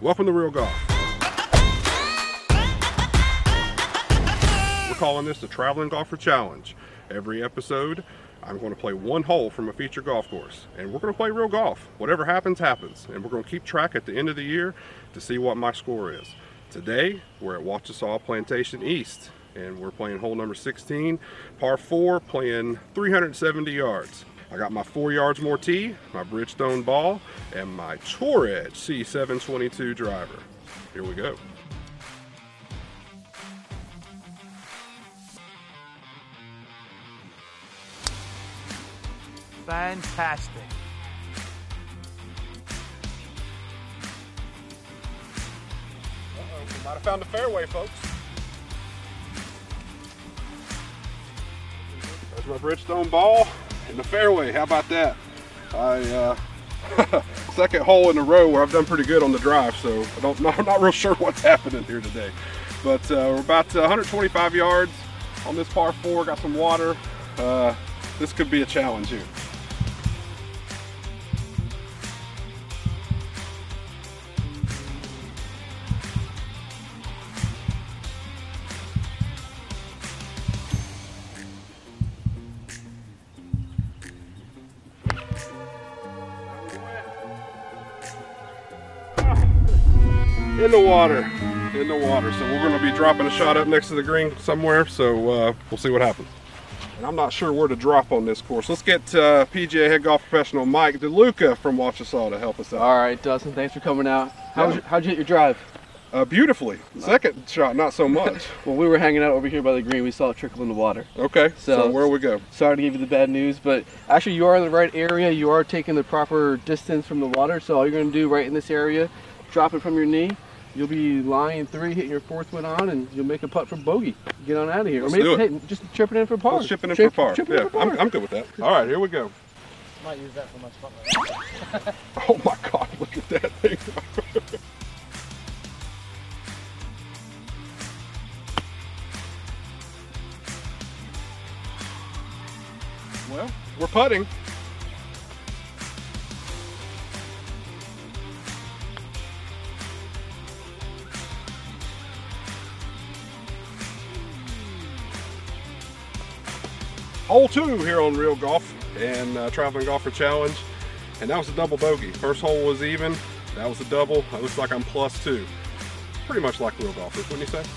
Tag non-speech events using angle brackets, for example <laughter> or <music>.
Welcome to Real Golf. We're calling this the Traveling Golfer Challenge. Every episode, I'm going to play one hole from a feature golf course, and we're going to play real golf. Whatever happens, happens, and we're going to keep track at the end of the year to see what my score is. Today, we're at Wachesaw Plantation East, and we're playing hole number 16, par 4, playing 370 yards. I got my four yards more tee, my Bridgestone ball, and my Tour Edge C722 driver. Here we go. Fantastic. Uh-oh, might have found a fairway, folks. There's my Bridgestone ball in the fairway. How about that? I uh, <laughs> second hole in a row where I've done pretty good on the drive, so I don't, <laughs> I'm not real sure what's <laughs> happening here today. But uh, we're about 125 yards on this par four. Got some water. Uh, this could be a challenge here. In the water. In the water. So we're going to be dropping a shot up next to the green somewhere. So uh, we'll see what happens. And I'm not sure where to drop on this course. Let's get uh, PGA head golf professional Mike DeLuca from Wachesaw to help us out. All right Dustin thanks for coming out. How'd, Yeah. you, how'd you hit your drive? Uh, beautifully. Second shot not so much. <laughs> Well, we were hanging out over here by the green. We saw it trickle in the water. Okay so, So- where we go? sorry to give you the bad news but actually you are in the right area. You are taking the proper distance from the water. So all you're going to do right in this area drop it from your knee you'll be lying three hitting your fourth one on and you'll make a putt for bogey. Get on out of here. Let's or maybe do it. hey, just chip it in for par. Let's chip it in Chip- for par. chip it yeah in for par. I'm, I'm good with that. All right here we go. Might use that for my spotlight. <laughs> oh my god look at that thing. <laughs> Well we're putting hole two here on Real Golf and uh, Traveling Golfer Challenge. And that was a double bogey. First hole was even, that was a double. It looks like I'm plus two. Pretty much like real golfers, wouldn't you say?